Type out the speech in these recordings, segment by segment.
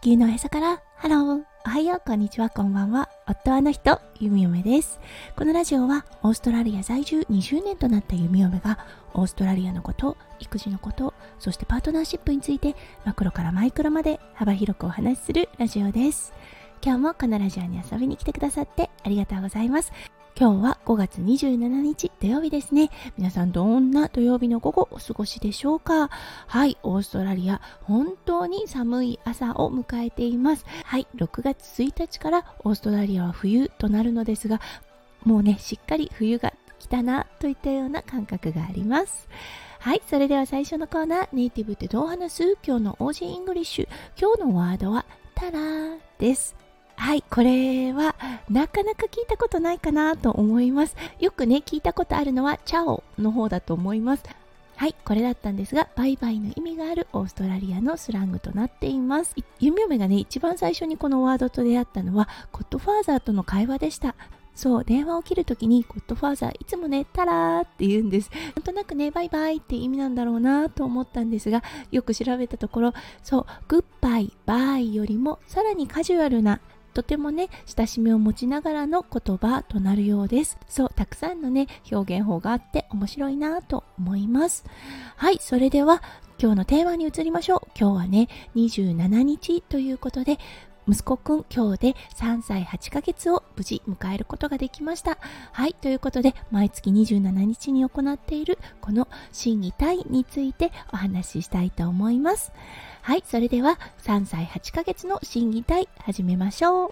地球のへそから。ハローおはよう。こんにちは。こんばんは。夫はの人。ゆみおめです。このラジオはオーストラリア在住。20年となったゆみおめがオーストラリアのこと育児のことそしてパートナーシップについてマクロからマイクロまで幅広くお話しするラジオです。今日もこのラジオに遊びに来てくださってありがとうございます。今日は5月27日土曜日ですね。皆さんどんな土曜日の午後お過ごしでしょうか？はい、オーストラリア本当に寒い朝を迎えています。はい、6月1日からオーストラリアは冬となるのですが、もうね、しっかり冬が来たなといったような感覚があります。はい、それでは最初のコーナー、ネイティブってどう話す？今日の Aussie English。今日のワードは、 ta-ra です。はい、これはなかなか聞いたことないかなと思います。よくね、聞いたことあるのはチャオの方だと思います。はい、これだったんですが、バイバイの意味があるオーストラリアのスラングとなっています。弓嫁がね、一番最初にこのワードと出会ったのは、ゴッドファーザーとの会話でした。そう、電話を切るときに、ゴッドファーザー、いつもね、 ta-ra って言うんです。なんとなくね、バイバイって意味なんだろうなと思ったんですが、よく調べたところ、そう、 goodbye、bye よりも、さらにカジュアルなとてもね親しみを持ちながらの言葉となるようです。そうたくさんのね表現法があって面白いなと思います。はいそれでは今日のテーマに移りましょう。今日はね27日ということで息子くん今日で3歳8ヶ月を無事迎えることができました。はい、ということで毎月27日に行っているこの心技体についてお話ししたいと思います。はい、それでは3歳8ヶ月の審議体始めましょう。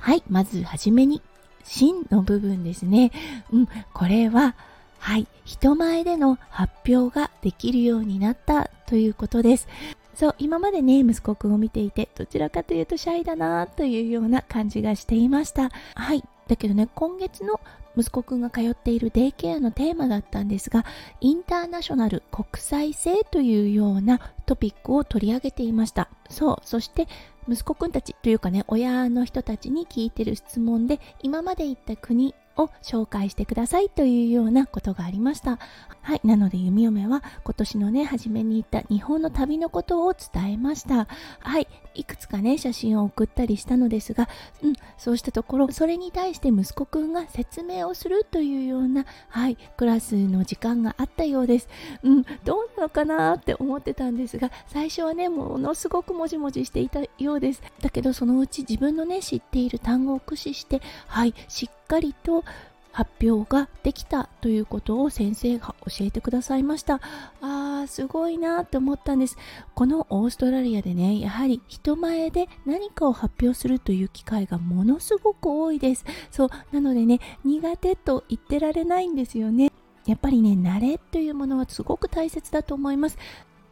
はい、まずはじめに、芯の部分ですね。うん、これは、はい、人前での発表ができるようになったということです。そう、今までね、息子くんを見ていて、どちらかというとシャイだなというような感じがしていました。はい。だけどね、今月の息子くんが通っているデイケアのテーマだったんですが、インターナショナル国際性というようなトピックを取り上げていました。そう、そして息子くんたちというかね、親の人たちに聞いてる質問で、今まで行った国を紹介してくださいというようなことがありました。はい。なので、弓嫁は今年のね、初めに行った日本の旅のことを伝えました。はい。いくつかね、写真を送ったりしたのですが、うん、そうしたところ、それに対して息子くんが説明をするというような、はい、クラスの時間があったようです。うん、どうなのかなって思ってたんですが、最初はね、ものすごくもじもじしていたようです。だけど、そのうち自分のね、知っている単語を駆使して、はい、しっかりと発表ができたということを先生が教えてくださいました。あー、すごいなって思ったんです。このオーストラリアでね、やはり人前で何かを発表するという機会がものすごく多いです。そう、なのでね、苦手と言ってられないんですよね。やっぱりね、慣れというものはすごく大切だと思います。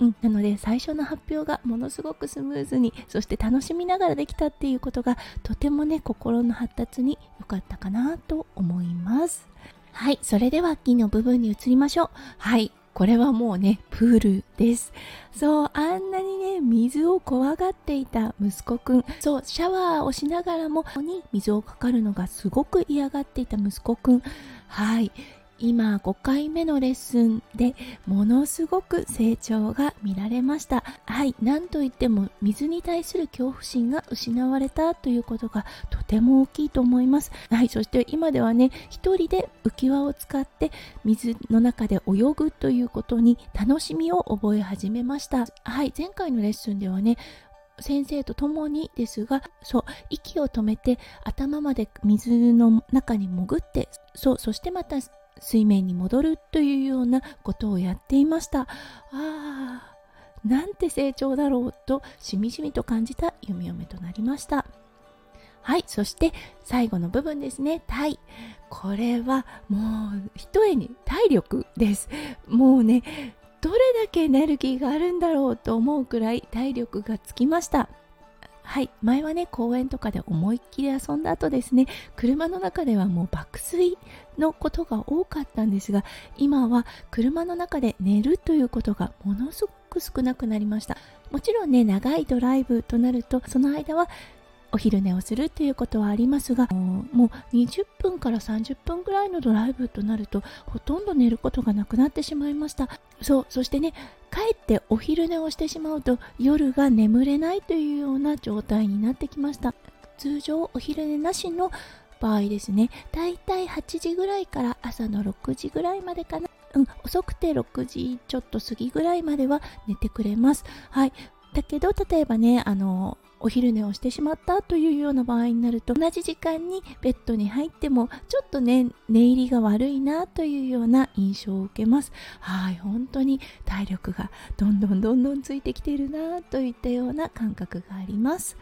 うん、なので最初の発表がものすごくスムーズにそして楽しみながらできたっていうことがとてもね心の発達に良かったかなと思います。はいそれでは木の部分に移りましょう。はいこれはもうねプールです。そうあんなにね水を怖がっていた息子くん。そうシャワーをしながらもに水をかかるのがすごく嫌がっていた息子くん。はい。今5回目のレッスンでものすごく成長が見られました。はい。何といっても水に対する恐怖心が失われたということがとても大きいと思います。はい。そして今ではね一人で浮き輪を使って水の中で泳ぐということに楽しみを覚え始めました。はい。前回のレッスンではね先生と共にですがそう息を止めて頭まで水の中に潜ってそうそしてまた水面に戻るというようなことをやっていました。ああなんて成長だろうとしみじみと感じた弓嫁となりました。はいそして最後の部分ですね。体これはもう一重に体力です。もうねどれだけエネルギーがあるんだろうと思うくらい体力がつきました。はい。前はね公園とかで思いっきり遊んだ後ですね車の中ではもう爆睡のことが多かったんですが今は車の中で寝るということがものすごく少なくなりました。もちろんね長いドライブとなるとその間はお昼寝をするということはありますがもう20分から30分ぐらいのドライブとなるとほとんど寝ることがなくなってしまいました。そうそしてね帰ってってお昼寝をしてしまうと夜が眠れないというような状態になってきました。通常お昼寝なしの場合ですね。だいたい8時ぐらいから朝の6時ぐらいまでかな。うん遅くて6時ちょっと過ぎぐらいまでは寝てくれます。はい。だけど例えばねあのお昼寝をしてしまったというような場合になると同じ時間にベッドに入ってもちょっとね寝入りが悪いなというような印象を受けます。はい本当に体力がどんどんどんどんついてきているなといったような感覚があります。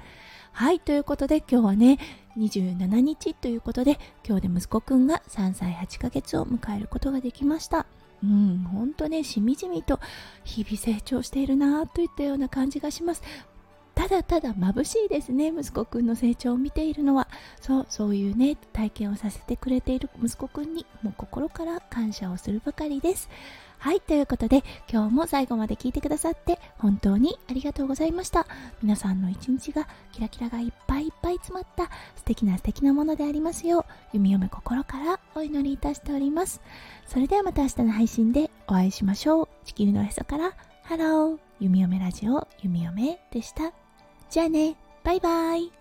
はいということで今日はね27日ということで今日で息子くんが3歳8ヶ月を迎えることができました。うん、本当ね、しみじみと日々成長しているなといったような感じがします。ただただ眩しいですね息子くんの成長を見ているのはそうそういうね体験をさせてくれている息子くんにもう心から感謝をするばかりですはいということで今日も最後まで聞いてくださって本当にありがとうございました。皆さんの一日がキラキラがいっぱいいっぱい詰まった素敵な素敵なものでありますよう弓嫁心からお祈りいたしております。それではまた明日の配信でお会いしましょう。地球のへそからハロー。弓嫁ラジオ弓嫁でした。じゃあね、バイバイ。